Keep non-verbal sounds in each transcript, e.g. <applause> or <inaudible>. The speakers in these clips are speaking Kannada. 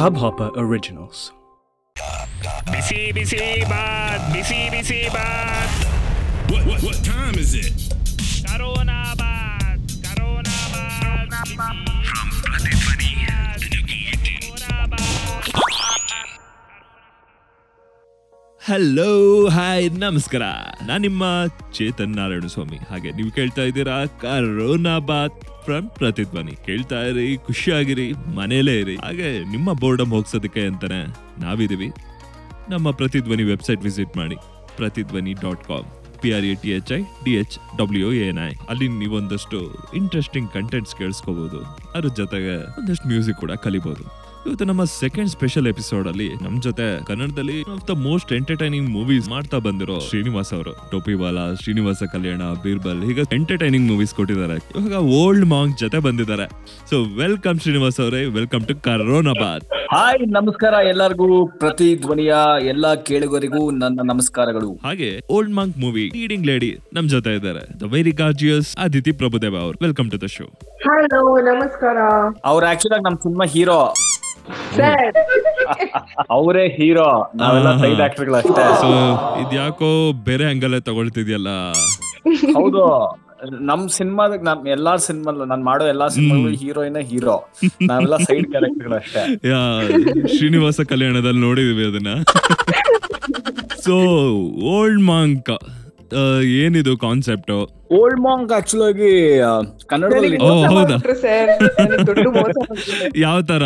Hubhopper Originals. What, what, what time is it? Hello hi ನಮಸ್ಕಾರ. ನಾನು ನಿಮ್ಮ ಚೇತನ್ ನಾರಾಯಣ ಸ್ವಾಮಿ. ಹಾಗೆ ನೀವು ಕೇಳ್ತಾ ಇದ್ದೀರಾ ಕರೋನಾ ಬಾತ್ ಫ್ರಮ್ ಪ್ರತಿಧ್ವನಿ. ಕೇಳ್ತಾ ಇರಿ, ಖುಷಿಯಾಗಿರಿ, ಮನೇಲೇ ಇರಿ. ಹಾಗೆ ನಿಮ್ಮ ಬೋರ್ಡಮ್ ಹೋಗ್ಸೋದಕ್ಕೆ ಅಂತಾನೆ ನಾವಿದೀವಿ ನಮ್ಮ ಪ್ರತಿಧ್ವನಿ ವೆಬ್ಸೈಟ್ ವಿಸಿಟ್ ಮಾಡಿ Prathidhvani dot com P R A T H I D H W N I ಅಲ್ಲಿ ನೀವೊಂದಷ್ಟು ಇಂಟ್ರೆಸ್ಟಿಂಗ್ ಕಂಟೆಂಟ್ಸ್ ಕೇಳಿಸ್ಕೋಬಹುದು ಅದ್ರ ಜೊತೆಗೆ ಒಂದಷ್ಟು ಮ್ಯೂಸಿಕ್ ಕೂಡ ಕಲಿಬಹುದು ಇವತ್ತು ನಮ್ಮ ಸೆಕೆಂಡ್ ಸ್ಪೆಷಲ್ ಎಪಿಸೋಡ್ ಅಲ್ಲಿ ನಮ್ ಜೊತೆ ಕನ್ನಡದಲ್ಲಿ of the most entertaining movies ಮಾಡ್ತಾ ಬಂದಿರೋ ಶ್ರೀನಿವಾಸ್ ಅವರು. ಟೋಪಿವಾಲ ಶ್ರೀನಿವಾಸ ಕಲ್ಯಾಣ ಬೀರ್ಬಲ್ ಹೀಗೆ ಎಂಟರ್ಟೈನಿಂಗ್ ಮೂವೀಸ್ ಕೊಟ್ಟಿದ್ದಾರೆ. ಇವಾಗ ಓಲ್ಡ್ ಮಾಂಗ್ ಜೊತೆ ಬಂದಿದ್ದಾರೆ. ಸೊ ವೆಲ್ಕಮ್ ಶ್ರೀನಿವಾಸ್ ಅವರೇ ವೆಲ್ಕಮ್ ಟು ಕರೋನಾಬಾದ್. ಹಾಯ್ ನಮಸ್ಕಾರ ಎಲ್ಲರಿಗೂ. ಪ್ರತಿ ಧ್ವನಿಯ ಎಲ್ಲಾ ಕೇಳುಗರಿಗೂ ನನ್ನ ನಮಸ್ಕಾರಗಳು. ಹಾಗೆ Old Monk movie leading lady ನಮ್ ಜೊತೆ ಇದ್ದಾರೆ. The very gorgeous Aditi Prabhudeva ಅವರು. Welcome to the show hello ನಮಸ್ಕಾರ. ಅವ್ರ ಆಕ್ಚುಲಿ ನಮ್ ಸಿನಿಮಾ ಹೀರೋ <laughs> ಅವರೇ ಹೀರೋ ನಾವೆಲ್ಲ. ಸೈಡ್ ಆಕ್ಟರ್ಗಳು ಅಷ್ಟೇ. ಸೊ ಇದ್ಯಾಕೋ ಬೇರೆ ಹಂಗಲ್ಲೇ ತಗೊಳ್ತಿದ್ಯಲ್ಲ? ಹೌದು. ನಮ್ ಸಿನಿಮಾದ ನಮ್ ಎಲ್ಲಾ ಸಿನಿಮಾ ನಾನ್ ಮಾಡೋ ಎಲ್ಲಾ ಸಿನಿಮಾಗಳು ಹೀರೋಯಿನ್ ಹೀರೋ. ನಾವೆಲ್ಲ ಸೈಡ್ ಕ್ಯಾರೆಕ್ಟರ್ಗಳು ಅಷ್ಟೇ. ಯಾ ಶ್ರೀನಿವಾಸ ಕಲ್ಯಾಣದಲ್ಲಿ ನೋಡಿದೀವಿ ಅದನ್ನ. <laughs> So Old Monk. ಏನಿದು ಕಾನ್ಸೆಪ್ಟ್ ಓಲ್ಡ್ ಮಾಂಗ್ ಆಕ್ಚುಲ್ ಆಗಿ ಆ, ಕನ್ನಡದಲ್ಲಿ ಓ, ಹೌದಾ? ಸರ್. ದೊಡ್ಡ ಮೋಸ <laughs> ಯಾವ ತರ?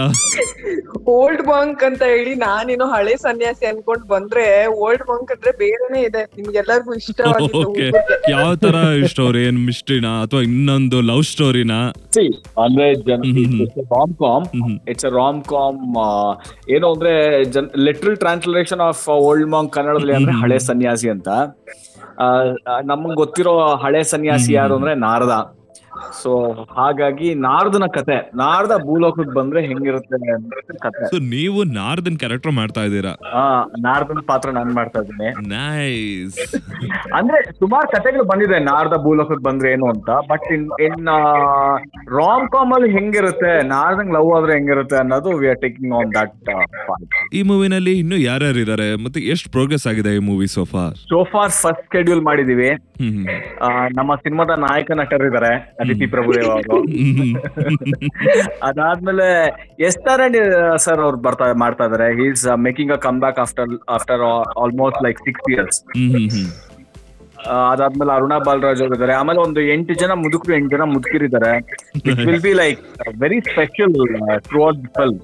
ಓಲ್ಡ್ ಮಾಂಕ್ ಅಂತ ಹೇಳಿ ನಾನೇನೋ ಹಳೆ ಸನ್ಯಾಸಿ ಅನ್ಕೊಂಡ್ ಬಂದ್ರೆ ಓಲ್ಡ್ ಮಾಂಕ್ ಅಂದ್ರೆ ಬೇರೆನೆ ಇದೆ. ನಿಮ್ಗೆಲ್ಲರಿಗೂ ಇಷ್ಟ <laughs> ಓಕೆ. ಯಾವ ತರ ಸ್ಟೋರಿ ಏನ್ ಮಿಸ್ಟ್ರಿನಾ ಅಥವಾ ಇನ್ನೊಂದು ಲವ್ ಸ್ಟೋರಿನಾ See, ಅಂದ್ರೆ. Rom com. It's rom com ಏನು ಅಂದ್ರೆ literal translation of Old Monk ಕನ್ನಡದಲ್ಲಿ ಅಂದ್ರೆ ಹಳೆ ಸನ್ಯಾಸಿ ಅಂತ. ನಮಗ್ ಗೊತ್ತಿರೋ ಹಳೆ ಸನ್ಯಾಸಿ ಯಾರು ಅಂದ್ರೆ ನಾರದ. ಸೊ ಹಾಗಾಗಿ ನಾರ್ದನ ಕತೆ ನಾರ್ದ ಭೂಲೋಕಕ್ಕೆ ಬಂದ್ರೆ ಹೆಂಗಿರುತ್ತೆ ಅನ್ನೋದು ಕತೆ. ಸೊ ನೀವು ನಾರ್ದನ್ ಕ್ಯಾರೆಕ್ಟರ್ ಮಾಡ್ತಾ ಇದ್ದೀರಾ? ಆ ನಾರದನ ಪಾತ್ರ ನಾನ್ ಮಾಡ್ತಾ ಇದ್ದೀನಿ. ನೈಸ್ <laughs> ಅಂದ್ರೆ ಸುಮಾರು ಕತೆಗಳು ಬಂದಿದೆ ನಾರ್ದ ಭೂಲೋಕಕ್ಕೆ ಬಂದ್ರೆ ಏನು ಅಂತ. But in in rom com ಅಲ್ಲಿ ಹೆಂಗಿರುತ್ತೆ ನಾರ್ದಂಗ್ ಲವ್ ಆದ್ರೆ ಹೆಂಗಿರುತ್ತೆ ಅನ್ನೋದು we are taking on that part ಈ ಮೂವಿನಲ್ಲಿ ಇನ್ನು ಯಾರ್ಯಾರು ಇದಾರೆ ಮತ್ತೆ ಎಷ್ಟು ಪ್ರೋಗ್ರೆಸ್ ಆಗಿದೆ ಈ movie so far so far first schedule ಮಾಡಿದೀವಿ. ನಮ್ಮ ಸಿನಿಮಾದ ನಾಯಕ ನಟರಿದ್ದಾರೆ. ಅದಿತಿ ಪ್ರಭುದೇವ ಹ್ಮ್ <laughs> ಅದಾದ್ಮೇಲೆ ಎಸ್ ನಾರಾಯಣ್ ಸರ್ ಅವ್ರು ಬರ್ತಾ ಮಾಡ್ತಾ ಇದಾರೆ. Is making a come back after after almost like six years ಅದಾದ್ಮೇಲೆ ಅರುಣಾ ಬಾಲರಾಜ್ ಅವರು ಇದಾರೆ. ಆಮೇಲೆ ಒಂದು ಎಂಟು ಜನ ಮುದುಕರು ಎಂಟು ಜನ ಮುದುಕಿರಿದ್ದಾರೆ it will be like very special throughout film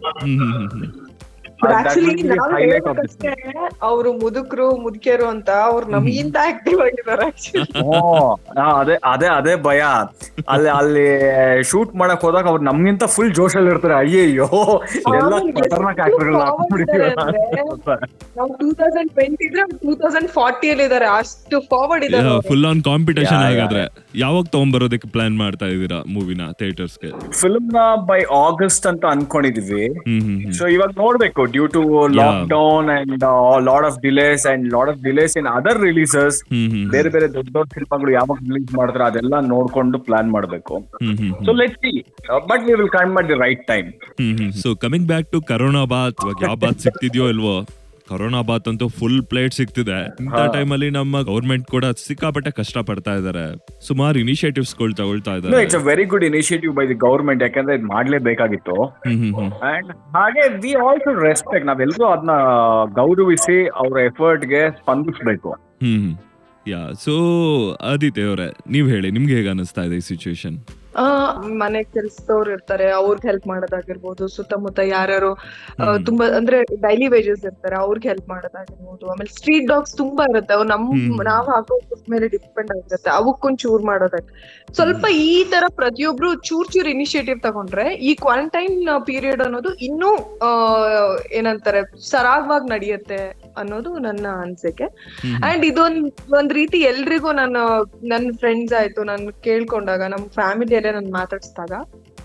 ಅವ್ರು ಮುದುಕರು ಮುದುಕಿಯರು ಅಂತ ಅವ್ರು ನಮಗಿಂತ ಆಕ್ಟಿವ್ ಆಗಿದ್ದಾರೆ ಆಕ್ಚುಲಿ ಅದೇ ಅದೇ ಅದೇ ಭಯ. ಅಲ್ಲಿ ಅಲ್ಲಿ ಶೂಟ್ ಮಾಡಕ್ ಹೋದಾಗ ಅವ್ರು ನಮ್ಗಿಂತ ಫುಲ್ ಜೋಶಲ್ಲಿ ಇರ್ತಾರೆ. ಅಯ್ಯಯ್ಯೋ ಎಲ್ಲ ಖತರ್ನಾಕ್ ನಾವು ಟೂ ತೌಸಂಡ್ ಟ್ವೆಂಟಿ ಇದ್ರೆ ಟೂ ತೌಸಂಡ್ ಫಾರ್ಟಿ ಅಲ್ಲಿ ಇದಾರೆ ಅಷ್ಟು ಫಾರ್ವರ್ಡ್ ಇದಾರೆ ಫುಲ್ ಆನ್ ಕಾಂಪಿಟೇಷನ್ ಹಾಗಾದ್ರೆ. ಯಾವಾಗ ತಗೊಂಡ್ಬರೋದಕ್ಕೆ ಪ್ಲಾನ್ ಮಾಡ್ತಾ ಇದೀರಾ ಮೂವಿನ ಥಿಯೇಟರ್ಸ್ಗೆ ಫಿಲ್ಮ್ನ ಬೈ ಆಗಸ್ಟ್ ಅಂತ ಅನ್ಕೊಂಡಿದೀವಿ. ಸೊ ಇವಾಗ ನೋಡ್ಬೇಕು. Due to lockdown and lot of delays and lot of delays in other releases hmm hmm ಬೇರೆ ಬೇರೆ ದೊಡ್ಡ ದೊಡ್ಡ ಸಿನಿಮಾಗಳು ಯಾವಾಗ ರಿಲೀಸ್ ಮಾಡಿದ್ರೆ ಅದೆಲ್ಲ ನೋಡ್ಕೊಂಡು ಪ್ಲಾನ್ ಮಾಡ್ಬೇಕು. So let see but we will come at the right time so coming back to corona Baat ಯಾವ ಬಾತ್ ಸಿಗ್ತಿದ್ಯೋ ಇಲ್ವೋ? ಕರೋನಾ ಬಾತ್ ಅಂತೂ ಫುಲ್ ಪ್ಲೇಟ್ ಸಿಗ್ತಿದೆ. ಇಂಥ ಟೈಮಲ್ಲಿ ನಮ್ಮ ಗೌರ್ಮೆಂಟ್ ಕೂಡ ಸಿಕ್ಕಾಪಟ್ಟೆ ಕಷ್ಟ ಪಡ್ತಾ ಇದಾರೆ. ಸುಮಾರು ಇನಿಷಿಯೇಟಿವ್ಸ್ಗಳು ತಗೊಳ್ತಾ ಇದಾರೆ. It's a very good initiative by the government ಯಾಕಂದ್ರೆ ಇದು ಮಾಡ್ಲೇಬೇಕಾಗಿತ್ತು. ಅಂಡ್ ಹಾಗೆ ವಿ ಆಲ್ಸೋ ರೆಸ್ಪೆಕ್ಟ್ ನಾವೆಲ್ಲರೂ ಅದನ್ನ ಗೌರವಿಸಿ ಅವ್ರ ಎಫರ್ಟ್ಗೆ ಸ್ಪಂದಿಸಬೇಕು. ಹ್ಮ್ ಯಾ ಸೊ ಆದಿತ್ಯ ಅವರೇ ನೀವ್ ಹೇಳಿ ನಿಮ್ಗೆ ಹೇಗೆ ಅನಿಸ್ತಾ ಇದೆ ಈ ಸಿಚುವೇಶನ್ ಆ, ಮನೆ ಕೆಲ್ಸದವ್ರು ಇರ್ತಾರೆ ಅವ್ರಿಗೆ ಹೆಲ್ಪ್ ಮಾಡೋದಾಗಿರ್ಬೋದು ಸುತ್ತಮುತ್ತ ಯಾರ್ಯಾರು ಆ, ಹ್ಮ್. ತುಂಬಾ ಅಂದ್ರೆ ಡೈಲಿ ವೇಜಸ್ ಇರ್ತಾರೆ ಅವ್ರಿಗೆ ಹೆಲ್ಪ್ ಮಾಡೋದಾಗಿರ್ಬೋದು. ಆಮೇಲೆ ಸ್ಟ್ರೀಟ್ ಡಾಗ್ಸ್ ತುಂಬಾ ಇರುತ್ತೆ ಅವ್ರು ನಮ್ ಹ್ಮ್. ನಾವ್ ಹಾಕೋ food ಮೇಲೆ ಡಿಪೆಂಡ್ ಆಗಿರುತ್ತೆ ಅವಕ್ಕೊಂದ್ ಚೂರ್ ಮಾಡೋದಾಗಿ ಸ್ವಲ್ಪ ಈ ತರ ಪ್ರತಿಯೊಬ್ರು ಚೂರ್ ಚೂರ್ ಇನಿಷಿಯೇಟಿವ್ ತಗೊಂಡ್ರೆ ಈ ಕ್ವಾರಂಟೈನ್ ಪೀರಿಯಡ್ ಅನ್ನೋದು ಇನ್ನೂ ಆ, ಏನಂತಾರೆ ಸರಾಗವಾಗಿ ನಡೆಯುತ್ತೆ. ಅನ್ನೋದು ನನ್ನ ಅನ್ಸಿಕೆ. ಅಂಡ್ ಇದೊಂದ್ ಒಂದ್ ರೀತಿ ಎಲ್ರಿಗೂ ನನ್ನ ನನ್ ಫ್ರೆಂಡ್ಸ್ ಆಯ್ತು ನನ್ ಕೇಳ್ಕೊಂಡಾಗ ನಮ್ ಫ್ಯಾಮಿಲಿಯಲ್ಲೇ ನನ್ ಮಾತಾಡ್ಸಿದಾಗ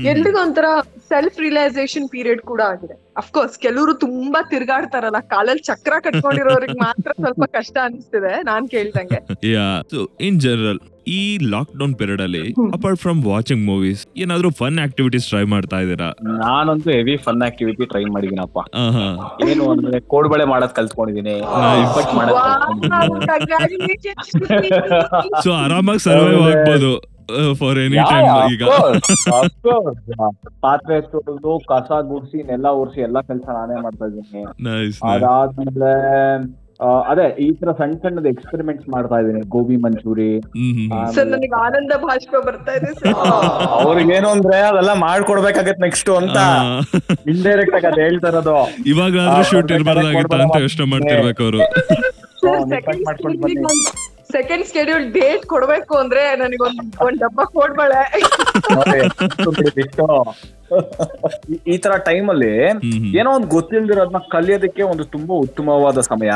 ಎಲ್ರಿಗೂ ಒಂಥರ ಸೆಲ್ಫ್ ರಿಯಲೈಸೇಷನ್ ಪೀರಿಯಡ್ ಕೂಡ ಆಗಿದೆ. ಅಫ್ಕೋರ್ಸ್ ಕೆಲವರು ತುಂಬಾ ತಿರ್ಗಾಡ್ತಾರಲ್ಲ ಕಾಲಲ್ಲಿ ಚಕ್ರ ಕಟ್ಕೊಂಡಿರೋರಿಗೆ ಮಾತ್ರ ಸ್ವಲ್ಪ ಕಷ್ಟ ಅನಿಸ್ತಿದೆ ನಾನ್ ಕೇಳ್ದಂಗೆ. <laughs> ಇನ್ ಜನರಲ್ ಈ ಲಾಕ್ ಡೌನ್ ಪೀರಿಯಡ್ ಅಲ್ಲಿ ಅಪಾರ್ಟ್ ಫ್ರಮ್ ವಾಚಿಂಗ್ ಮೂವೀಸ್ ಏನಾದ್ರೂ ಫನ್ ಆಕ್ಟಿವಿಟೀಸ್ ಟ್ರೈ ಮಾಡ್ತಾ ಇದೀರಾ ನಾನಂತೂ ಹೆವಿ ಫನ್ ಆಕ್ಟಿವಿಟಿ ಟ್ರೈ ಮಾಡಿದೀನಪ್ಪ ಏನು ಅಂದ್ರೆ ಕೋಡ್ಬಳೆ ಮಾಡೋದ್ ಕಲ್ತ್ಕೊಂಡಿದೀನಿ. ಸೊ ಆರಾಮಾಗಿ ಸರ್ವೈವ್ ಆಗ್ಬೋದು ಫಾರ್ ಎನಿ ಟೈಮ್ of ಈಗ. course, <laughs> ಪಾತ್ರೆ ತೊಳೆದು ಕಸ ಗುಡ್ಸಿ ನೆಲ್ಲ ಉರ್ಸಿ ಎಲ್ಲಾ ಕೆಲಸ ನಾನೇ ಮಾಡ್ತಾ ಇದ್ದೀನಿ. ನೈಸ್ ಅದಾದ್ಮೇಲೆ ಅದೇ ಈ ತರ ಸಣ್ಣ ಸಣ್ಣದ ಎಕ್ಸ್ಪೆರಿಮೆಂಟ್ಸ್ ಮಾಡ್ತಾ ಇದೀನಿ ಗೋಬಿ ಮಂಚೂರಿ. ಸರ್ ನನಗೆ ಆನಂದ ಭಾಷ್ಪ ಬರ್ತಾ ಇದೆ ಅವ್ರಿಗೇನು ಅಂದ್ರೆ ಅದೆಲ್ಲ ಮಾಡ್ಕೊಡ್ಬೇಕಾಗತ್ತೆ ನೆಕ್ಸ್ಟ್ ಅಂತ. ಇಂಡೈರೆಕ್ಟ್ ಆಗಿ ಅದ್ ಹೇಳ್ತಾರದು. ಇವಾಗ ಶೂಟ್ ಇರಬಾರ್ದಾಗಿತ್ತ ಅಂತ. ಯೋಚನೆ ಮಾಡ್ತಿರ್ಬೇಕು ಅವರು. ಸೆಕೆಂಡ್ ಸ್ಕೆಡ್ಯೂಲ್ ಡೇಟ್ ಕೊಡ್ಬೇಕು ಅಂದ್ರೆ ನನಗೊಂದು ಒಂದ್ ಡಬ್ಬ ಕೊಡ್ಬೇಳೆ. ಈ- ತರ ಟೈಮ್ ಅಲ್ಲಿ ಏನೋ ಒಂದು ಗೊತ್ತಿಲ್ದಿರೋದನ್ನ ಕಲಿಯೋದಕ್ಕೆ ಒಂದು ತುಂಬಾ ಉತ್ತಮವಾದ ಸಮಯ.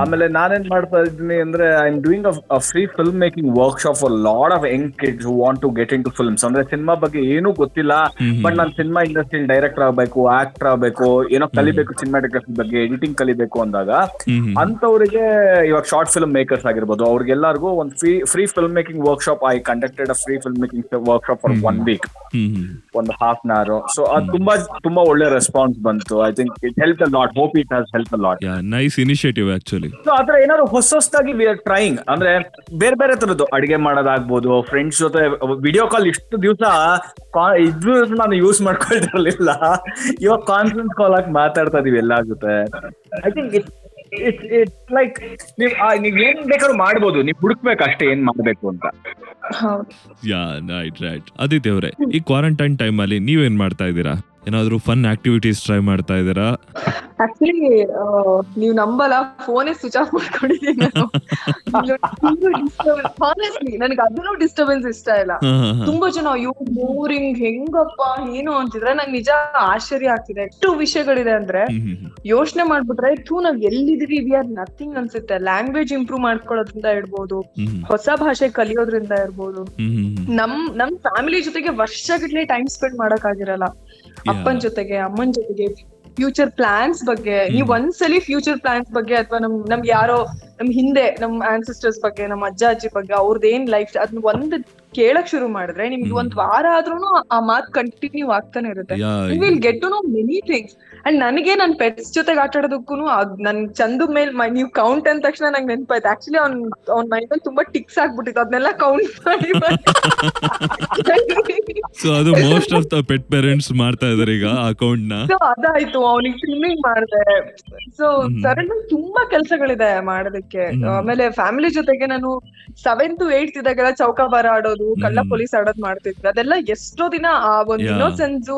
ಆಮೇಲೆ ನಾನೇನ್ ಮಾಡ್ತಾ ಇದ್ದೀನಿ ಅಂದ್ರೆ I am doing a free film making workshop for lot of young kids who want to get into films ಅಂದ್ರೆ ಸಿನಿಮಾ ಬಗ್ಗೆ ಏನೂ ಗೊತ್ತಿಲ್ಲ ಬಟ್ ನಾನು ಸಿನಿಮಾ ಇಂಡಸ್ಟ್ರಿಯಲ್ಲಿ ಡೈರೆಕ್ಟರ್ ಆಗ್ಬೇಕು ಆಕ್ಟರ್ ಆಗ್ಬೇಕು ಏನೋ ಕಲಿಬೇಕು ಸಿನಿಮಾಟೋಗ್ರಫಿ ಬಗ್ಗೆ ಎಡಿಟಿಂಗ್ ಕಲಿಬೇಕು ಅಂದಾಗ ಅಂತವರಿಗೆ ಇವಾಗ ಶಾರ್ಟ್ ಫಿಲ್ಮ್ ಮೇಕರ್ಸ್ ಆಗಿರ್ಬೋದು ಅವ್ರಿಗೆಲ್ಲರಿಗೂ ಒಂದು free free film making workshop I conducted a free film making workshop for one week ಒಂದು ಹಾಫ್ ಅನ್ ಅವರ್ ಸೊ ಅದು ತುಂಬಾ ತುಂಬಾ ಒಳ್ಳೆ ರೆಸ್ಪಾನ್ಸ್ ಬಂತು. I think it help a lot hope it has help a lot nice initiative actually so ಆತರ ಏನಾದ್ರು ಹೊಸ ಹೊಸದಾಗಿ ವಿ ಆರ್ ಟ್ರೈಂಗ್ ಅಂದ್ರೆ ಬೇರೆ ಬೇರೆ ತರದ್ದು. ಅಡಿಗೆ ಮಾಡೋದಾಗ್ಬೋದು ಫ್ರೆಂಡ್ಸ್ ಜೊತೆ ವಿಡಿಯೋ ಕಾಲ್ ಇಷ್ಟು ದಿವಸ ಇದ್ರು ನಾನು ಯೂಸ್ ಮಾಡ್ಕೊಳ್ತಿರ್ಲಿಲ್ಲ. ಇವಾಗ ಕಾನ್ಫರೆನ್ಸ್ ಕಾಲ್ ಆಗಿ ಮಾತಾಡ್ತಾ ಇದೀವಿ ಎಲ್ಲ ಜೊತೆ. I think it it it like ನೀವ್ ನೀವ್ ಏನ್ ಬೇಕಾದ್ರೂ ಮಾಡ್ಬೋದು. ನೀವ್ ಹುಡುಕ್ಬೇಕು ಅಷ್ಟೇ ಏನ್ ಮಾಡ್ಬೇಕು ಅಂತ. ಯಾ ರೈಟ್ ರೈಟ್ ಅವರೇ ಈ ಕ್ವಾರಂಟೈನ್ ಟೈಮ್ ಅಲ್ಲಿ ನೀವೇನ್ ಮಾಡ್ತಾ ಇದ್ದೀರಾ? ಏನಾದ್ರೂ ಫನ್ ಆಕ್ಟಿವಿಟೀಸ್ ಟ್ರೈ ಮಾಡ್ತಾ ಇದ್ದೀರಾ? ಆಕ್ಚುಲಿ ನೀವ್ ನಂಬಲ್ಲ ಫೋನೇ ಸ್ವಿಚ್ ಆಫ್ ಮಾಡ್ಕೊಂಡಿದ್ದೀನಿ ನನಗೆ ಅದನ್ನು ಡಿಸ್ಟರ್ಬೆನ್ಸ್ ಇಷ್ಟ ಇಲ್ಲ. ತುಂಬಾ ಜನ ಅಯ್ಯೋ ಬೋರಿಂಗ್ ಹೆಂಗಪ್ಪ ಏನು? ಅಂತಿದ್ರೆ ನಂಗೆ ನಿಜ ಆಶ್ಚರ್ಯ ಆಗ್ತಿದೆ. ಎಷ್ಟು ವಿಷಯಗಳಿದೆ ಅಂದ್ರೆ. ಯೋಚನೆ ಮಾಡ್ಬಿಟ್ರೆ ತೂ ನಾವ್ ಎಲ್ಲಿದೀವಿ ವಿ ಆರ್ ನಥಿಂಗ್ ಅನ್ಸುತ್ತೆ. ಲ್ಯಾಂಗ್ವೇಜ್ ಇಂಪ್ರೂವ್ ಮಾಡ್ಕೊಳ್ಳೋದ್ರಿಂದ ಇರ್ಬೋದು. ಹೊಸ ಭಾಷೆ ಕಲಿಯೋದ್ರಿಂದ ಇರ್ಬೋದು. ನಮ್ ನಮ್ ಫ್ಯಾಮಿಲಿ ಜೊತೆಗೆ ವರ್ಷಗಟ್ಲೆ ಟೈಮ್ ಸ್ಪೆಂಡ್ ಮಾಡಕ್ ಆಗಿರಲ್ಲ ಅಪ್ಪನ್ ಜೊತೆಗೆ ಅಮ್ಮನ್ ಜೊತೆಗೆ ಫ್ಯೂಚರ್ ಪ್ಲಾನ್ಸ್ ಬಗ್ಗೆ. ನೀವ್ ಒಂದ್ಸಲಿ ಫ್ಯೂಚರ್ ಪ್ಲಾನ್ಸ್ ಬಗ್ಗೆ ಅಥವಾ ನಮ್ ನಮ್ಗೆ ಯಾರೋ ನಮ್ ಹಿಂದೆ ನಮ್ ಆನ್ಸಿಸ್ಟರ್ಸ್ ಬಗ್ಗೆ ನಮ್ ಅಜ್ಜ ಅಜ್ಜಿ ಬಗ್ಗೆ ಅವ್ರದ್ದು ಏನ್ ಲೈಫ್ ಅದನ್ನ ಒಂದ್ ಕೇಳಕ್ ಶುರು ಮಾಡಿದ್ರೆ ನಿಮ್ಗೆ ಒಂದ್ ವಾರ ಆದ್ರೂನು ಆ ಮಾತ್ ಕಂಟಿನ್ಯೂ ಆಗ್ತಾನೆ ಇರುತ್ತೆ. Yeah, will get to know many things and ನನಗೆ ನನ್ ಪೆಟ್ಸ್ ಜೊತೆಗೆ ಆಟ ಆಡೋದಕ್ಕೂ ನನ್ ಚಂದು ಮೇಲೆ ನೀವು ಕೌಂಟ್ ಅಂದ ತಕ್ಷಣ ನಂಗೆ ನೆನಪಾಯ್ತು. ಆಕ್ಚುಲಿ ಅವ್ನ್ ಅವ್ನ್ ಮೈಂಡ್ ಅಲ್ಲಿ ತುಂಬಾ ಟಿಕ್ಸ್ ಆಗ್ಬಿಟ್ಟಿತ್ತು. ಅದನ್ನೆಲ್ಲ ಕೌಂಟ್ ಮಾಡಿ ಸೊ ಅದು most of the pet parents ಮಾಡ್ತಾ ಇದಾರೆ ಈಗ ಅಕೌಂಟ್ನ? ಸೊ ಅದಾಯ್ತು. ಅವನಿಗೆ ಸ್ವಿಮ್ಮಿಂಗ್ ಮಾಡಿದೆ. ಸೊ. ಸರಳ ತುಂಬಾ ಕೆಲಸಗಳಿದೆ ಮಾಡೋದಕ್ಕೆ. ಆಮೇಲೆ ಫ್ಯಾಮಿಲಿ ಜೊತೆಗೆ ನಾನು ಸೆವೆಂತ್ ಏಟ್ ಇದ್ದಾಗೆಲ್ಲ ಚೌಕಾಬಾರ ಆಡೋದು. ಕಳ್ಳ ಪೊಲೀಸ್ ಆಡೋದ್ ಮಾಡ್ತಿದ್ವಿ ಅದೆಲ್ಲ ಎಷ್ಟೋ ದಿನ ಆ ಒಂದು. ಇನ್ನೋಸೆನ್ಸ್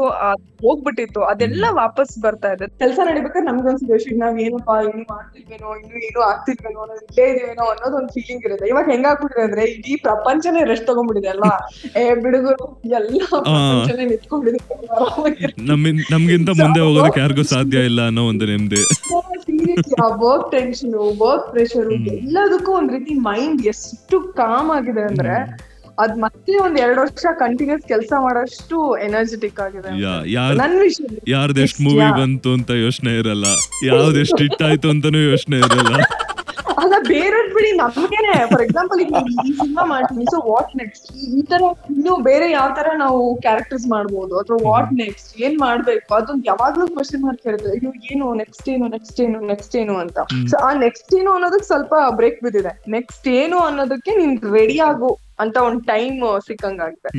ಹೋಗ್ಬಿಟ್ಟಿತ್ತು. ಅದೆಲ್ಲ ವಾಪಸ್ ಬರ್ತಾ ಇದೆ. ಕೆಲಸ ನಡಿಬೇಕಾದ್ರೆ ಒಂದ್ ಸಿಚುವೇಶನ್ ನಾವ್ ಏನಪ್ಪಾ ಇನ್ನು ಮಾಡ್ತಿದ್ವೇನೋ ಇನ್ನು ಏನು ಆಗ್ತಿದ್ವೇನೋ ಇಲ್ಲೇ ಇದೀವೇನೋ ಅನ್ನೋದ್ ಒಂದ್ ಫೀಲಿಂಗ್ ಇರುತ್ತೆ. ಇವಾಗ ಹೆಂಗಾಗ್ಬಿಟ್ಟಿದೆ ಅಂದ್ರೆ ಇಡೀ ಪ್ರಪಂಚನೇ ರೆಸ್ಟ್ ತಗೊಂಡ್ಬಿಟ್ಟಿದೆ ಅಲ್ವಾ? ಏ ಬಿಡುಗರು ಎಲ್ಲ ಪ್ರಪಂಚನೇ ನಿಂತ್ಕೊಂಡಿದೆ. ನಮ್ಗಿಂತ ಮುಂದೆ ಹೋಗೋದಕ್ಕೆ ಯಾರಿಗೂ ಸಾಧ್ಯ ಇಲ್ಲ ಅನ್ನೋ ಒಂದು ನೆಮ್ಮದಿ. ವರ್ಕ್ ಟೆನ್ಷನ್ ವರ್ಕ್ ಪ್ರೆಷರ್ ಎಲ್ಲದಕ್ಕೂ ಒಂದ್ ರೀತಿ ಮೈಂಡ್ ಎಷ್ಟು ಕಾಮ್ ಆಗಿದೆ ಅಂದ್ರೆ ಅದ್ ಮತ್ತೆ ಒಂದ್ ಎರಡು ವರ್ಷ ಕಂಟಿನ್ಯೂಸ್ ಕೆಲಸ ಮಾಡೋಷ್ಟು ಎನರ್ಜೆಟಿಕ್ ಆಗಿದೆ ನನ್ ವಿಷಯ ಮೂವಿ ಬಂತು ಅಂತ ಯೋಚನೆ ಇರಲ್ಲ. ಯಾವ್ದು ಎಷ್ಟು ಹಿಟ್ ಆಯ್ತು ಅಂತಾನೂ ಯೋಚನೆ ಇರಲ್ಲ. ಅಲ್ಲ ಬೇರೆ ಬಿಡಿ ನಮ್ಗೇನೆ. ಫಾರ್ ಎಕ್ಸಾಂಪಲ್ ಈಗ ಈ ಸಿನಿಮಾ ಮಾಡ್ತೀನಿ. ಸೊ ವಾಟ್ ನೆಕ್ಸ್ಟ್ ಈ ತರ ಇನ್ನು ಬೇರೆ ಯಾವ ತರ ನಾವು ಕ್ಯಾರೆಕ್ಟರ್ಸ್ ಮಾಡ್ಬೋದು? ಅಥವಾ ವಾಟ್ ನೆಕ್ಸ್ಟ್ ಏನ್ ಮಾಡ್ಬೇಕು? ಅದೊಂದು ಯಾವಾಗ್ಲೂ ಕ್ವಶನ್ ಮಾರ್ಕ್ ಇರುತ್ತೆ. ಅಯ್ಯೋ ಏನು ನೆಕ್ಸ್ಟ್ ಏನು ನೆಕ್ಸ್ಟ್ ಏನು ನೆಕ್ಸ್ಟ್ ಏನು ಅಂತ. ಸೊ ಆ ನೆಕ್ಸ್ಟ್ ಏನು ಅನ್ನೋದಕ್ಕೆ ಸ್ವಲ್ಪ ಬ್ರೇಕ್ ಬಿದ್ದಿದೆ. ನೆಕ್ಸ್ಟ್ ಏನು ಅನ್ನೋದಕ್ಕೆ ನೀನ್ ರೆಡಿ ಆಗು ಅಂತ ಒಂದ್ ಟೈಮ್ ಸಿಕ್ಕಂಗಾಗಿದೆ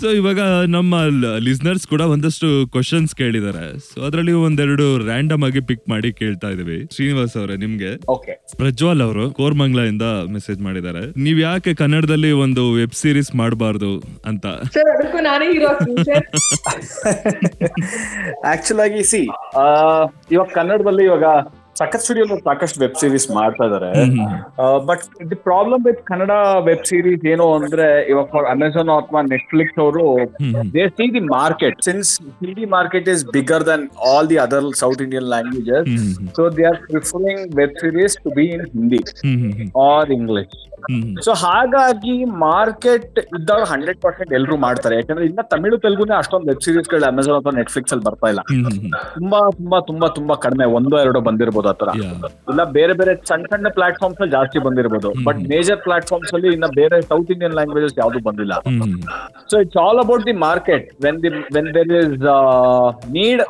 ಸೊ ಇವಾಗ ನಮ್ಮ ಲಿಸ್ನರ್ಸ್ ಕೂಡ ಒಂದಷ್ಟು ಕ್ವಶನ್ಸ್ ಕೇಳಿದ್ದಾರೆ ಸೊ ಅದರಲ್ಲಿ ಒಂದೆರಡು ರ್ಯಾಂಡಮ್ ಆಗಿ ಪಿಕ್ ಮಾಡಿ ಕೇಳ್ತಾ ಇದೀವಿ. ಶ್ರೀನಿವಾಸ್ ಅವರೇ ನಿಮ್ಗೆ? ಓಕೆ ಪ್ರಜ್ವಲ್ ಅವರು ಕೋರ್ಮಂಗ್ಲ ಇಂದ ಮೆಸೇಜ್ ಮಾಡಿದ್ದಾರೆ. ನೀವ್ ಯಾಕೆ ಕನ್ನಡದಲ್ಲಿ ಒಂದು ವೆಬ್ ಸೀರೀಸ್ ಮಾಡಬಾರ್ದು ಅಂತ? ಸರ್ ಅದಕ್ಕೂ ನಾನೇ ಹೀರೋ ಆಕ್ಚುಲ್ <laughs> ಆಗಿ ಸಿ ಇವಾಗ ಕನ್ನಡದಲ್ಲಿ ಇವಾಗ ಸಖತ್ ಸ್ಟುಡಿಯೋ ಸಾಕಷ್ಟು ವೆಬ್ ಸೀರೀಸ್ ಮಾಡ್ತಾ ಇದಾರೆ. But the problem with Kannada web series ಏನು ಅಂದ್ರೆ ಇವಾಗ ಫಾರ್ ಅಮೆಝಾನ್ ಅಥವಾ ನೆಟ್ಫ್ಲಿಕ್ಸ್ ಅವರು they see the market since the market is bigger than all the other South Indian languages so they are preferring web series to be in Hindi or English hmm so ಹಾಗಾಗಿ ಮಾರ್ಕೆಟ್ ಇದ್ದಾಗ ಹಂಡ್ರೆಡ್ ಪರ್ಸೆಂಟ್ ಎಲ್ರು ಮಾಡ್ತಾರೆ. ಯಾಕಂದ್ರೆ ಇನ್ನ ತಮಿಳು ತೆಲುಗುನೇ ಅಷ್ಟೊಂದು ವೆಬ್ ಸೀರೀಸ್ಗಳು ಅಮೆಝಾನ್ ಅಥವಾ ನೆಟ್ಫ್ಲಿಕ್ಸ್ ಅಲ್ಲಿ ಬರ್ತಾ ಇಲ್ಲ. ತುಂಬಾ ತುಂಬಾ ತುಂಬಾ ತುಂಬಾ ಕಡಿಮೆ. ಒಂದೋ ಎರಡೋ ಬಂದಿರ್ಬೋದು ಆ ತರ ಇಲ್ಲ ಬೇರೆ ಬೇರೆ ಸಣ್ಣ ಸಣ್ಣ ಪ್ಲಾಟ್ಫಾರ್ಮ್ಸ್ ಅಲ್ಲಿ ಜಾಸ್ತಿ ಬಂದಿರ್ಬೋದು. ಬಟ್ ಮೇಜರ್ ಪ್ಲಾಟ್ಫಾರ್ಮ್ಸ್ ಅಲ್ಲಿ ಇನ್ನ ಬೇರೆ ಸೌತ್ ಇಂಡಿಯನ್ ಲ್ಯಾಂಗ್ವೇಜಸ್ ಯಾವ್ದು ಬಂದಿಲ್ಲ. So it's all about the market when the when there is need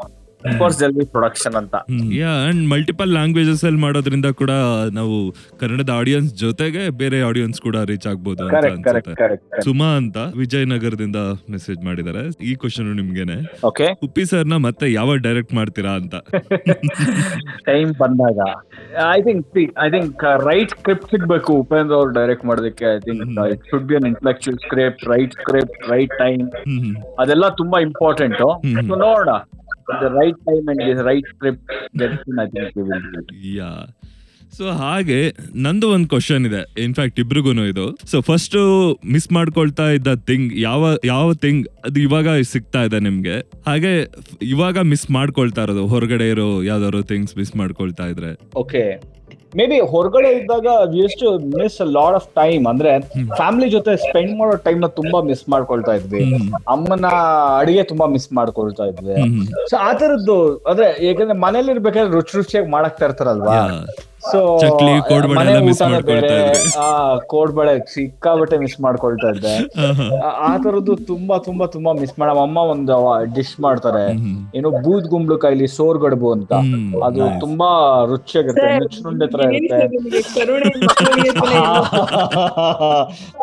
production ಅಂತ. ಯಾ ಅಂಡ್ ಮಲ್ಟಿಪಲ್ ಲ್ಯಾಂಗ್ವೇಜಸ್ ಅಲ್ಲಿ ಮಾಡೋದ್ರಿಂದ ಕೂಡ ನಾವು ಕನ್ನಡದ ಆಡಿಯನ್ಸ್ ಜೊತೆಗೆ ಬೇರೆ ಆಡಿಯನ್ಸ್ ಕೂಡ ರೀಚ್ ಆಗ್ಬೋದು ಅಂತ ಅನ್ಸುತ್ತೆ. ಸುಮಾ ಅಂತ ವಿಜಯನಗರದಿಂದ ಮೆಸೇಜ್ ಮಾಡಿದ್ದಾರೆ. ಈ ಕ್ವಶನ್ ನಿಮ್ಗೆನೆ. ಉಪ್ಪಿ ಸರ್ನ ಮತ್ತೆ ಯಾವಾಗ ಡೈರೆಕ್ಟ್ ಮಾಡ್ತೀರಾ ಅಂತ. <laughs> ಟೈಮ್ ಬಂದಾಗ. I think I think right script ಸಿಗ್ಬೇಕು ಉಪೇಂದ್ರ ಅವ್ರು ಡೈರೆಕ್ಟ್ ಮಾಡೋದಕ್ಕೆ. I think it should be an intellectual script right script right time. ಅದೆಲ್ಲ ತುಂಬಾ ಇಂಪಾರ್ಟೆಂಟ್ ನೋಡೋಣ right time and right script I think yeah so ಹಾಗೆ ನಂದು ಒಂದು ಕ್ವಶನ್ ಇದೆ. ಇನ್ಫ್ಯಾಕ್ಟ್ ಇಬ್ರಿಗೂ ಇದು. ಸೊ ಫಸ್ಟ್ ಮಿಸ್ ಮಾಡ್ಕೊಳ್ತಾ ಇದ್ದ ಥಿಂಗ್ ಯಾವ ಯಾವ ಥಿಂಗ್ ಅದು ಇವಾಗ ಸಿಗ್ತಾ ಇದೆ ನಿಮ್ಗೆ? ಹಾಗೆ ಇವಾಗ ಮಿಸ್ ಮಾಡ್ಕೊಳ್ತಾ ಇರೋದು ಹೊರಗಡೆ ಇರೋ ಯಾವ್ದಾದ್ರು ಥಿಂಗ್ಸ್ ಮಿಸ್ ಮಾಡ್ಕೊಳ್ತಾ ಇದ್ರೆ. ಓಕೆ ಮೇ ಬಿ ಹೊರಗಡೆ ಇದ್ದಾಗ ಎಷ್ಟು ಮಿಸ್ ಲಾಡ್ ಆಫ್ ಟೈಮ್ ಅಂದ್ರೆ ಫ್ಯಾಮಿಲಿ ಜೊತೆ ಸ್ಪೆಂಡ್ ಮಾಡೋ ಟೈಮ್ನ ತುಂಬಾ ಮಿಸ್ ಮಾಡ್ಕೊಳ್ತಾ ಇದ್ವಿ. ಅಮ್ಮನ ಅಡಿಗೆ ತುಂಬಾ ಮಿಸ್ ಮಾಡ್ಕೊಳ್ತಾ ಇದ್ವಿ. ಸೊ ಆ ತರದ್ದು ಅಂದ್ರೆ ಯಾಕಂದ್ರೆ ಮನೇಲಿ ಇರ್ಬೇಕಾದ್ರೆ ರುಚಿ ರುಚಿಯಾಗಿ ಮಾಡಕ್ತಾ ಇರ್ತಾರಲ್ವಾ. ಸೊ ಚಕ್ಲಿ, ಕೋಡ್ಬಳೆ ಎಲ್ಲ miss ಮಾಡ್ಕೊಳ್ತಾ ಇದ್ರಿ. ಆ ಕೋಡ್ಬಳೆ ಸಿಕ್ಕಾಬಟ್ಟೆ ಮಿಸ್ ಮಾಡ್ಕೊಳ್ತಾ ಇದ್ದೆ. ಆ- ತರದ್ದು ತುಂಬಾ ತುಂಬಾ ತುಂಬಾ ಮಿಸ್ ಮಾಡ ಅಮ್ಮ ಒಂದು ಡಿಶ್ ಮಾಡ್ತಾರೆ. ಏನೋ ಬೂದ್ ಕೈಲಿ ಸೋರ್ ಗಡ್ಬು ಅಂತ. ಅದು ತುಂಬಾ ರುಚಿಯಾಗಿರುತ್ತೆ ನುಚ್ಚುಂಡೆ ತರ ಇರುತ್ತೆ. <laughs>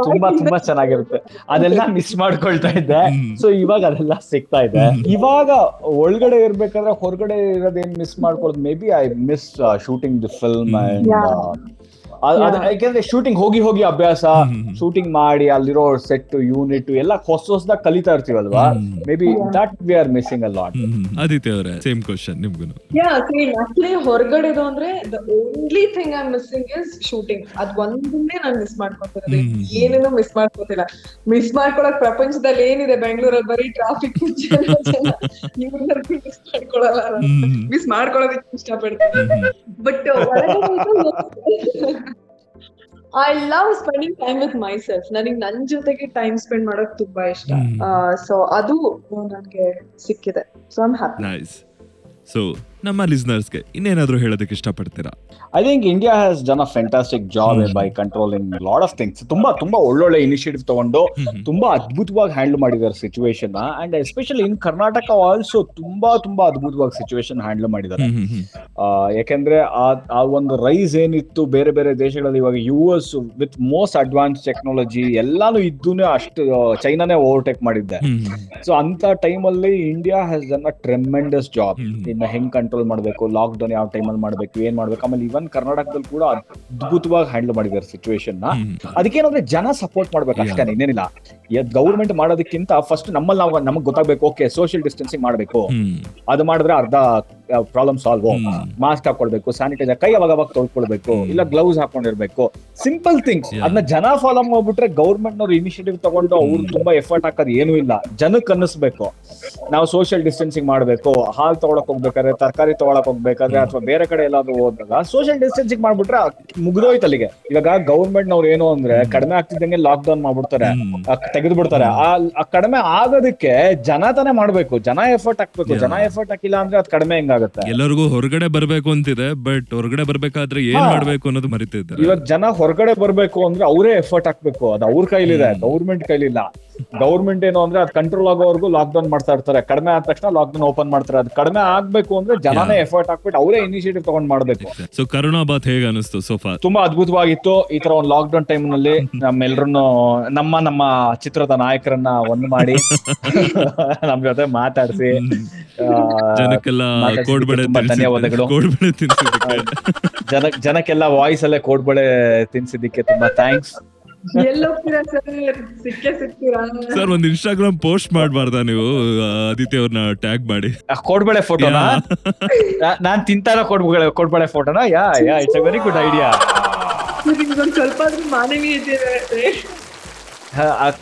ತುಂಬಾ ತುಂಬಾ ಚೆನ್ನಾಗಿರುತ್ತೆ. ಅದೆಲ್ಲ ಮಿಸ್ ಮಾಡ್ಕೊಳ್ತಾ ಇದ್ದೆ. ಸೊ ಇವಾಗ ಅದೆಲ್ಲ ಸಿಗ್ತಾ ಇದೆ. ಇವಾಗ ಒಳಗಡೆ ಇರ್ಬೇಕಾದ್ರೆ ಹೊರಗಡೆ ಇರೋದೇನ್ ಮಿಸ್ ಮಾಡ್ಕೊಳ್ಳೋದು maybe I miss shooting the film and Yeah. ಯಾಕಂದ್ರೆ ಶೂಟಿಂಗ್ ಹೋಗಿ ಹೋಗಿ ಅಭ್ಯಾಸ. ಶೂಟಿಂಗ್ ಮಾಡಿ ಅಲ್ಲಿರೋ ಸೆಟ್ ಯೂನಿಟ್ ಎಲ್ಲ ಹೊಸ ಹೊಸದಾಗ ಕಲಿತಾ ಇರ್ತೀವಲ್ವಾ. Maybe that we are missing a lot. Aditya ಅವರೇ ಸೇಮ್ ಕ್ವಶನ್ ನಿಮ್ಗೂ ಯಾ ಸೇಮ್ ಆಕ್ಚುಲಿ ಹೊರಗಡೆದು ಅಂದ್ರೆ the only thing I am missing is shooting ಅದ್ ಒಂದನ್ನೇ ನಾನು ಮಿಸ್ ಮಾಡ್ಕೊತಿರೋದು. ಏನೇನೋ ಮಿಸ್ ಮಾಡ್ಕೊತಿಲ್ಲ. ಮಿಸ್ ಮಾಡ್ಕೊಳಕ್ ಪ್ರಪಂಚದಲ್ಲಿ ಏನಿದೆ? ಬೆಂಗಳೂರಲ್ಲಿ ಬರೀ ಟ್ರಾಫಿಕ್ ಮಿಸ್ ಮಾಡ್ಕೊಳಲ್ಲ. ಮಿಸ್ ಮಿಸ್ ಮಾಡ್ಕೊಳೋದಕ್ಕೆ ಇಷ್ಟಪಡ್ತೀನಿ. But I love spending time with myself ನನಗೆ ನನ್ನ ಜೊತೆಗೆ ಟೈಮ್ ಸ್ಪೆಂಡ್ ಮಾಡೋಕೆ ತುಂಬಾ ಇಷ್ಟ. ಸೊ ಅದು ನನಗೆ ಸಿಕ್ಕಿದೆ. So I'm happy nice so ನಮ್ಮ ಲಿಸ್ನರ್ಸ್ಗೆ ಇನ್ನೇನಾದ್ರೂ ಹೇಳೋದಕ್ಕೆ ಇಷ್ಟಪಡ್ತೀರಾ? I think India has done a fantastic job by controlling lot of things ತುಂಬಾ ತುಂಬಾ ಒಳ್ಳೊಳ್ಳೆ ಇನಿಷಿಯೇಟಿವ್ ತಗೊಂಡು ತುಂಬಾ ಅದ್ಭುತವಾಗಿ ಹ್ಯಾಂಡಲ್ ಮಾಡಿದ್ದಾರೆ situation and especially in Karnataka also ತುಂಬಾ ತುಂಬಾ ಅದ್ಭುತವಾಗಿ ಸಿಚುವೇಶನ್ ಹ್ಯಾಂಡಲ್ ಮಾಡಿದ್ದಾರೆ. ಯಾಕೆಂದ್ರೆ ಆ ಆ ಒಂದು ರೈಸ್ ಏನಿತ್ತು ಬೇರೆ ಬೇರೆ ದೇಶಗಳಲ್ಲಿ ಇವಾಗ U S with most advance technology ಎಲ್ಲಾನು ಇದ್ದೂ ಅಷ್ಟು ಚೈನಾನೇ ಓವರ್ಟೇಕ್ ಮಾಡಿದ್ದೆ. ಸೊ ಅಂತ ಟೈಮಲ್ಲಿ India has done a tremendous job in ಇನ್ನ ಹೆಂಗ್ ಕಂಟ್ರೋಲ್ ಮಾಡಬೇಕು ಲಾಕ್ ಡೌನ್ ಯಾವ ಟೈಮಲ್ಲಿ ಮಾಡಬೇಕು ಏನ್ ಮಾಡ್ಬೇಕು ಆಮೇಲೆ ಇವನ್ ಕರ್ನಾಟಕದಲ್ಲಿ ಕೂಡ ಅದ್ಭುತವಾಗಿ ಹ್ಯಾಂಡಲ್ ಮಾಡಿದ್ದಾರೆ ಸಿಚುವೇಶನ್ನ. ಅದಕ್ಕೇನಂದ್ರೆ ಜನ ಸಪೋರ್ಟ್ ಮಾಡ್ಬೇಕು ಅಷ್ಟೇ ಇನ್ನೇನಿಲ್ಲ ಗೌರ್ಮೆಂಟ್ ಮಾಡೋದಕ್ಕಿಂತ ಫಸ್ಟ್ ನಮ್ಮಲ್ಲಿ ನಾವು ನಮಗ್ ಗೊತ್ತಾಗ್ಬೇಕು ಓಕೆ ಸೋಷಿಯಲ್ ಡಿಸ್ಟೆನ್ಸಿಂಗ್ ಮಾಡಬೇಕು. ಅದು ಮಾಡಿದ್ರೆ ಅರ್ಧ ಪ್ರಾಬ್ಲಮ್ ಸಾಲ್ವ್. ಮಾಸ್ಕ್ ಹಾಕೊಳ್ಬೇಕು ಸ್ಯಾನಿಟೈಸರ್ ಕೈ ಅವಾಗ ಅವಾಗ ತೊಳ್ಕೊಳ್ಬೇಕು ಇಲ್ಲ ಗ್ಲೌಸ್ ಹಾಕೊಂಡಿರ್ಬೇಕು. ಸಿಂಪಲ್ ಥಿಂಗ್ಸ್ ಅದನ್ನ ಜನ ಫಾಲೋ ಮಾಡ್ಬಿಟ್ರೆ ಗೌರ್ಮೆಂಟ್ ನವರು ಇನಿಷಿಯೇಟಿವ್ ತಗೊಂಡು ಅವ್ರು ತುಂಬಾ ಎಫರ್ಟ್ ಹಾಕೋದು ಏನು ಇಲ್ಲ. ಜನಕ್ಕೆ ಅನ್ನಿಸ್ಬೇಕು. ನಾವು ಸೋಷಿಯಲ್ ಡಿಸ್ಟೆನ್ಸಿಂಗ್ ಮಾಡ್ಬೇಕು ಹಾಲ್ ತಗೊಳಕ್ ಹೋಗ್ಬೇಕಾದ್ರೆ ತರಕಾರಿ ತಗೊಳಕ್ ಹೋಗ್ಬೇಕಾದ್ರೆ ಅಥವಾ ಬೇರೆ ಕಡೆ ಎಲ್ಲಾದ್ರೂ ಹೋದಾಗ ಸೋಷಿಯಲ್ ಡಿಸ್ಟೆನ್ಸಿಂಗ್ ಮಾಡ್ಬಿಟ್ರೆ ಮುಗಿದೋಯ್ತು ಅಲ್ಲಿಗೆ. ಇವಾಗ ಗೌರ್ಮೆಂಟ್ ನವ್ರು ಏನು ಅಂದ್ರೆ ಕಡಿಮೆ ಆಗ್ತಿದ್ದಂಗೆ ಲಾಕ್ ಡೌನ್ ಮಾಡ್ಬಿಡ್ತಾರೆ. ತೆಗೆದು ಬಿಡ್ತಾರೆ ಆ ಕಡಿಮೆ ಆಗೋದಕ್ಕೆ ಜನ ತಾನೇ ಮಾಡ್ಬೇಕು. ಜನ ಎಫರ್ಟ್ ಹಾಕ್ಬೇಕು. ಜನ ಎಫರ್ಟ್ ಹಾಕಿಲ್ಲ ಅಂದ್ರೆ ಅದು ಕಡಿಮೆ ಹೆಂಗಾಗುತ್ತೆ ಎಲ್ಲರಿಗೂ ಹೊರಗಡೆ ಬರ್ಬೇಕು ಅಂತಿದೆ ಬಟ್ ಹೊರಗಡೆ ಬರ್ಬೇಕಾದ್ರೆ ಏನ್. ಮಾಡ್ಬೇಕು ಅನ್ನೋದು ಮರಿತಿದ್ದಾರೆ. ಇವಾಗ ಜನ ಹೊರಗಡೆ ಬರ್ಬೇಕು ಅಂದ್ರೆ ಅವರೇ ಎಫರ್ಟ್ ಹಾಕ್ಬೇಕು. ಅದು ಅವ್ರ ಕೈಲಿದೆ ಗೌರ್ಮೆಂಟ್ ಕೈಲಿಲ್ಲ. ಗೌರ್ಮೆಂಟ್ ಏನು ಅಂದ್ರೆ ಅದ್ ಕಂಟ್ರೋಲ್ ಆಗೋವರೆಗೂ ಲಾಕ್ ಡೌನ್ ಮಾಡ್ತಾ ಇರ್ತಾರೆ. ಕಡಿಮೆ ಆದ ತಕ್ಷಣ ಲಾಕ್ ಡೌನ್ ಓಪನ್ ಮಾಡ್ತಾರೆ. ಅದು ಕಡಿಮೆ ಆಗ್ಬೇಕು ಅಂದ್ರೆ ಜನನೇ ಎಫರ್ಟ್ ಹಾಕ್ಬಿಟ್ಟು ಅವರೇ ಇನಿಷಿಯೇಟಿವ್ ತಗೊಂಡ್ ಮಾಡ್ಬೇಕು. ಸೊ ಕರುಣಾ ಬಾತ್ ಹೇಗೆ ಅನಿಸ್ತು ಸೋಫಾ ತುಂಬಾ ಅದ್ಭುತವಾಗಿತ್ತು. ಈ ತರ ಒಂದು ಲಾಕ್ ಡೌನ್ ಟೈಮ್ನಲ್ಲಿ ನಮ್ಮೆಲ್ರನ್ನು ನಮ್ಮ ನಮ್ಮ ಚಿತ್ರದ ನಾಯಕರನ್ನ ಒಂದ್ ಮಾಡಿ <laughs> ನಮ್ ಜೊತೆ ಮಾತಾಡಿಸಿ ಜನಕ್ಕೆಲ್ಲ ಕೋಡ್ಬಳೆ ಧನ್ಯವಾದಗಳು. ಜನಕ್ಕೆಲ್ಲ ವಾಯ್ಸ್ ಅಲ್ಲೇ ಕೋಡ್ಬಳೆ ತಿನ್ಸಿದ್ದಕ್ಕೆ ತುಂಬಾ ಥ್ಯಾಂಕ್ಸ್ <laughs> ಸರ್ ಒಂದ್ ಇನ್ಸ್ಟಾಗ್ರಾಮ್ ಪೋಸ್ಟ್ ಮಾಡ್ಬಾರ್ದಾ ನೀವು? ಆದಿತ್ಯ ಅವ್ರನ್ನ ಟ್ಯಾಗ್ ಮಾಡಿ. ಕೋಡ್ಬಳೆ ಫೋಟೋನಾ Yeah. ನಾನ್ ತಿಂತಾರ ಕೋಡ್ಬಳೆ ಕೋಡ್ಬಳೆ ಫೋಟೋನಾ yeah yeah it's a very good idea ಸ್ವಲ್ಪ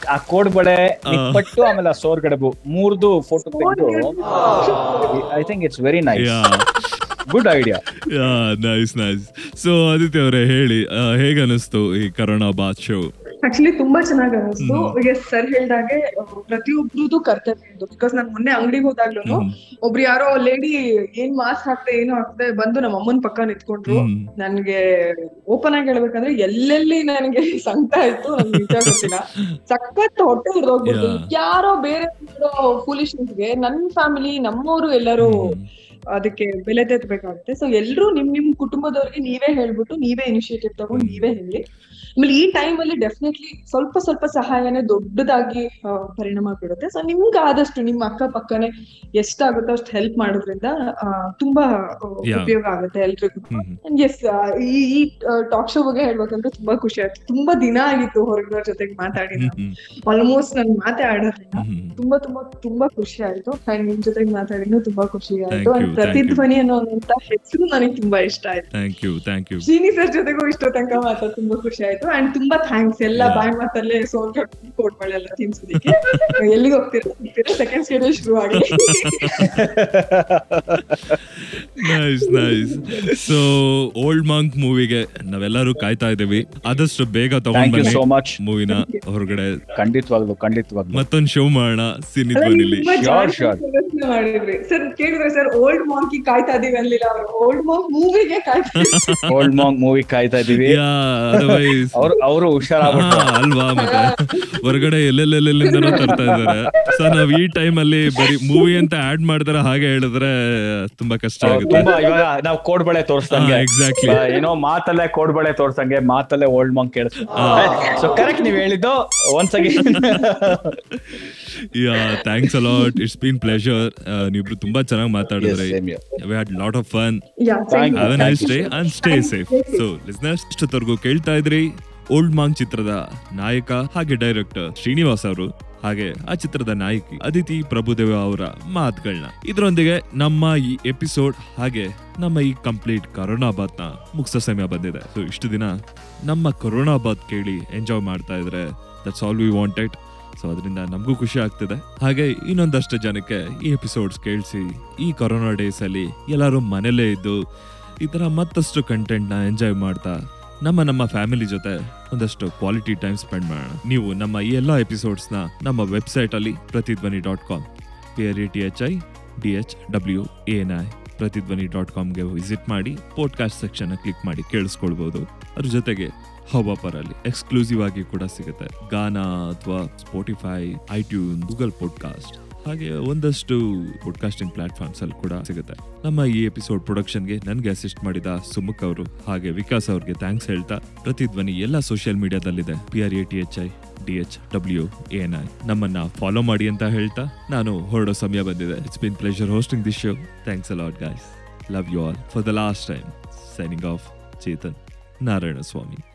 ಆ ಕೋಡ್ಬಳೆ ನಿಪ್ಪಟ್ಟು ಆಮೇಲೆ ಆ ಸೋರ್ ಗಡಬು ಮೂರ್ದು ಫೋಟೋ ತೆಗೆದು. I think it's very nice good idea yeah nice nice so Aditya ಅವರೇ ಹೇಳಿ ಹೇಗೆ ಅನಿಸ್ತು ಈ ಕರೋನಾ ಬಾತ್ ಶೋ ಆಕ್ಚುಲಿ ತುಂಬಾ ಚೆನ್ನಾಗಿ ಅನಿಸ್ತು ಎಸ್ ಸರ್ ಹೇಳ್ದಾಗೆ ಪ್ರತಿಯೊಬ್ರದ್ದು ಕರ್ತವ್ಯ ಇದು. ಬಿಕಾಸ್ ನಾನ್ ಮೊನ್ನೆ ಅಂಗಡಿಗೆ ಹೋದಾಗ್ಲೂ. ಒಬ್ರು ಯಾರೋ ಲೇಡಿ ಏನ್ ಮಾಸ್ಕ್ ಹಾಕ್ದೆ ಏನು ಹಾಕ್ದೆ ಬಂದು ನಮ್ಮ ಅಮ್ಮನ ಪಕ್ಕ ನಿಂತ್ಕೊಂಡ್ರು. ನನ್ಗೆ ಓಪನ್ ಆಗಿ ಹೇಳ್ಬೇಕಂದ್ರೆ ಎಲ್ಲೆಲ್ಲಿ ನನಗೆ ಸಂಕಟ ಆಯ್ತು ನನ್ಗೆ ನಿಜ ಗೊತ್ತಿಲ್ಲ. ಸಖತ್ ಹೊಟ್ಟೆ ಹಿಡ್ದೋಗ್ಬಿಡ್ತು. ಯಾರೋ ಬೇರೆ ಫೂಲಿಶ್ಗೆ ನನ್ ಫ್ಯಾಮಿಲಿ ನಮ್ಮವರು ಎಲ್ಲರೂ. ಅದಕ್ಕೆ ಬೆಲೆ ತೆತ್ತಬೇಕಾಗುತ್ತೆ ಸೊ ಎಲ್ರು ನಿಮ್ ನಿಮ್ ಕುಟುಂಬದವ್ರಿಗೆ ನೀವೇ ಹೇಳ್ಬಿಟ್ಟು ನೀವೇ ಇನಿಷಿಯೇಟಿವ್ ತಗೊಂಡು ನೀವೇ ಹೇಳಿ. ಆಮೇಲೆ ಈ ಟೈಮ್ ಅಲ್ಲಿ ಡೆಫಿನೆಟ್ಲಿ ಸ್ವಲ್ಪ ಸ್ವಲ್ಪ ಸಹಾಯನೇ ದೊಡ್ಡದಾಗಿ ಪರಿಣಾಮ ಬೀಳುತ್ತೆ ಸೊ ನಿಮ್ಗೆ ಆದಷ್ಟು ನಿಮ್ಮ ಅಕ್ಕ ಪಕ್ಕನೆ ಎಷ್ಟಾಗುತ್ತೋ ಅಷ್ಟು ಹೆಲ್ಪ್ ಮಾಡೋದ್ರಿಂದ ತುಂಬಾ ಉಪಯೋಗ ಆಗುತ್ತೆ ಎಲ್ರಿಗೂ. ಎಸ್ ಈ ಈ ಟಾಕ್ ಶೋ ಬಗ್ಗೆ ಹೇಳ್ಬೇಕಂದ್ರೆ ತುಂಬಾ ಖುಷಿ ಆಯ್ತು. ತುಂಬಾ ದಿನ ಆಗಿತ್ತು ಹೊರಗಿನ ಜೊತೆಗೆ ಮಾತಾಡಿ ಆಲ್ಮೋಸ್ಟ್ ನನ್ ಮಾತೇ ಆಡೋದ್ರಿಂದ ತುಂಬಾ ತುಂಬಾ ತುಂಬಾ ಖುಷಿ ಆಯ್ತು. ಅಂಡ್ ನಿಮ್ ಜೊತೆಗೆ ಮಾತಾಡಿನೂ ತುಂಬಾ ಖುಷಿ ಆಯ್ತು. Thank ಅಂಡ್ you, thank ಪ್ರತಿಧ್ವನಿ ಅನ್ನೋಂತ ಹೆಸರು ನನಗೆ ತುಂಬಾ ಇಷ್ಟ ಆಯ್ತು. Thank you thank you Srini sir ಜೊತೆಗೂ ಇಷ್ಟೋ ತನಕ ಮಾತಾಡ್ ತುಂಬಾ ಖುಷಿ ಆಯ್ತು. ಅಂಡ್ ತುಂಬಾ ಥ್ಯಾಂಕ್ಸ್ ಎಲ್ಲ. ಬಾಯ್ ಮಾತಲ್ಲೇ ಸೋನ್ ಕೋಟ್ಗಳೆಲ್ಲ ತಿನ್ಸೋದಿಕ್ಕೆ ಎಲ್ಲಿಗೆ ಹೋಗ್ತೀರಾ? ಸೆಕೆಂಡ್ ಸ್ಟೇಜ್ ಶುರು ಆಗಿ. Nice nice so Old Monk ಮೂವಿಗೆ ನಾವೆಲ್ಲರೂ ಕಾಯ್ತಾ ಇದ್ದೀವಿ. ಆದಷ್ಟು ಬೇಗ ಥ್ಯಾಂಕ್ ತಗೊಂಡ್ ಯು ಸೋ ಬನ್ನಿ ಮಚ್ ಮೂವಿನ ಹೊರಗಡೆ. ಖಂಡಿತವಾಗ್ಲು ಖಂಡಿತವಾಗ್ಲು. ಮತ್ತೊಂದು ಶೋ ಮಾಡೋಣ ಸಿನಿ ಧ್ವನಿಲಿ ಸರ್ ಕೇಳಿದ್ರೆ ಸರ್ ಓಲ್ಡ್ ಮಾಂಕಿ ಕಾಯ್ತಾ ಇದೀವಿ ಅನ್ಲಿಲ್ಲ ಅವರು. ಓಲ್ಡ್ ಮಾಂಕ್ ಮೂವಿಗೆ ಕಾಯ್ತಾ ಓಲ್ಡ್ ಮಾಂಗ್ ಮೂವಿ ಕಾಯ್ತಾ ಇದೀವಿ. <laughs> ಯಾ ಅದರ್ವೈಸ್ ಅವ್ರು ಅವರು ಹುಷಾರಾಗ್ಬಿಟ್ರು. <laughs> ಅಲ್ವಾ ಮತ್ತೆ? ಹೊರಗಡೆ ಎಲ್ಲೆಲ್ಲೆಲ್ಲಿಂದನೋ ತರ್ತಾ ಇದ್ದಾರೆ. ಸೊ ನಾವ್ ಈ ಟೈಮ್ ಅಲ್ಲಿ ಬರೀ ಮೂವಿ ಅಂತ ಆಡ್ ಮಾಡ್ತಾರೆ ಹಾಗೆ ಹೇಳಿದ್ರೆ ತುಂಬಾ ಕಷ್ಟ ಆಗುತ್ತೆ. ತುಂಬಾ ಇವಾಗ ನಾವು ಕೋಡ್ಬಳೆ ತೋರ್ಸ್ದಂಗೆ. Exactly. ಆ, ಏನೋ ಮಾತಲ್ಲೇ ಕೋಡ್ಬಳೆ ತೋರ್ಸಂಗೆ ಮಾತಲ್ಲೇ ಓಲ್ಡ್ ಮಾಂಗ್ ಕೇಳಿಸ್ ಸೊ ಕರೆಕ್ಟ್ ನೀವ್ ಹೇಳಿದ್ದು. Once again yeah thanks a lot it's been pleasure ನೀವಿಬ್ರು ತುಂಬಾ ಚೆನ್ನಾಗಿ ಮಾತಾಡಿದ್ರಿ. We had lot of fun have a. Nice day and stay safe so listeners ಇಷ್ಟೊತ್ತವರೆಗೂ ಕೇಳ್ತಾ ಇದ್ರಿ ಓಲ್ಡ್ ಮಾಂಗ್ ಚಿತ್ರದ ನಾಯಕ ಹಾಗೆ ಡೈರೆಕ್ಟರ್ ಶ್ರೀನಿವಾಸ್ ಅವರು ಹಾಗೆ ಆ ಚಿತ್ರದ ನಾಯಕಿ ಅದಿತಿ ಪ್ರಭುದೇವ ಅವರ ಮಾತುಗಳನ್ನ ಇದರೊಂದಿಗೆ ನಮ್ಮ ಈ ಎಪಿಸೋಡ್ ಹಾಗೆ ನಮ್ಮ ಈ ಕಂಪ್ಲೀಟ್ ಕರೋನಾ ಬಾತ್ನ ಮುಗಿಸೋ ಸಮಯ ಬಂದಿದೆ. ಸೊ ಇಷ್ಟು ದಿನ ನಮ್ಮ ಕರೋನಾ ಬಾತ್ ಕೇಳಿ ಎಂಜಾಯ್ ಮಾಡ್ತಾ ಇದ್ರೆ that's all we wanted so ಅದರಿಂದ ನಮಗೂ ಖುಷಿ ಆಗ್ತಿದೆ. ಹಾಗೆ ಇನ್ನೊಂದಷ್ಟು ಜನಕ್ಕೆ ಈ ಎಪಿಸೋಡ್ಸ್ ಕೇಳಿಸಿ, ಈ ಕೊರೋನಾ ಡೇಸಲ್ಲಿ ಎಲ್ಲರೂ ಮನೇಲೇ ಇದ್ದು, ಈ ಥರ ಮತ್ತಷ್ಟು ಕಂಟೆಂಟ್ನ ಎಂಜಾಯ್ ಮಾಡ್ತಾ ನಮ್ಮ ನಮ್ಮ ಫ್ಯಾಮಿಲಿ ಜೊತೆ ಒಂದಷ್ಟು ಕ್ವಾಲಿಟಿ ಟೈಮ್ ಸ್ಪೆಂಡ್ ಮಾಡೋಣ. ನೀವು ನಮ್ಮ ಈ ಎಲ್ಲ ಎಪಿಸೋಡ್ಸ್ನ ನಮ್ಮ ವೆಬ್ಸೈಟ್ ಅಲ್ಲಿ Prathidhvani dot com P R E T H I D H W N I Prathidhvani dot ಕಾಮ್ಗೆ visit ಮಾಡಿ ಪಾಡ್ಕಾಸ್ಟ್ ಸೆಕ್ಷನ್ನ ಕ್ಲಿಕ್ ಮಾಡಿ ಕೇಳಿಸ್ಕೊಳ್ಬೋದು. ಅದ್ರ ಜೊತೆಗೆ ಹವಾಪರ್ ಅಲ್ಲಿ ಎಕ್ಸ್ಕ್ಲೂಸಿವ್ ಆಗಿ ಕೂಡ ಸಿಗುತ್ತೆ. ಗಾನಾ ಅಥವಾ ಸ್ಪೋಟಿಫೈ ಐಟ್ಯೂನ್ ಗೂಗಲ್ ಪಾಡ್ಕಾಸ್ಟ್ ಹಾಗೆ ಒಂದಷ್ಟು ಪಾಡ್ಕಾಸ್ಟಿಂಗ್ ಪ್ಲಾಟ್ಫಾರ್ಮ್ಸ್ ಅಲ್ಲಿ ಕೂಡ ಸಿಗುತ್ತೆ. ನಮ್ಮ ಈ ಎಪಿಸೋಡ್ ಪ್ರೊಡಕ್ಷನ್ಗೆ ನನಗೆ ಅಸಿಸ್ಟ್ ಮಾಡಿದ ಸುಮುಖ್ ಅವರು ಹಾಗೆ ವಿಕಾಸ್ ಅವ್ರಿಗೆ ಥ್ಯಾಂಕ್ಸ್ ಹೇಳ್ತಾ ಪ್ರತಿಧ್ವನಿ ಎಲ್ಲ social ಮೀಡಿಯಾದಲ್ಲಿದೆ P R A T H I D H W N I ನಮ್ಮನ್ನ ಫಾಲೋ ಮಾಡಿ ಅಂತ ಹೇಳ್ತಾ ನಾನು ಹೊರಡೋ ಸಮಯ ಬಂದಿದೆ. It's been pleasure hosting this show thanks a lot guys love you all for the last time signing off Chetan Narayana Swamy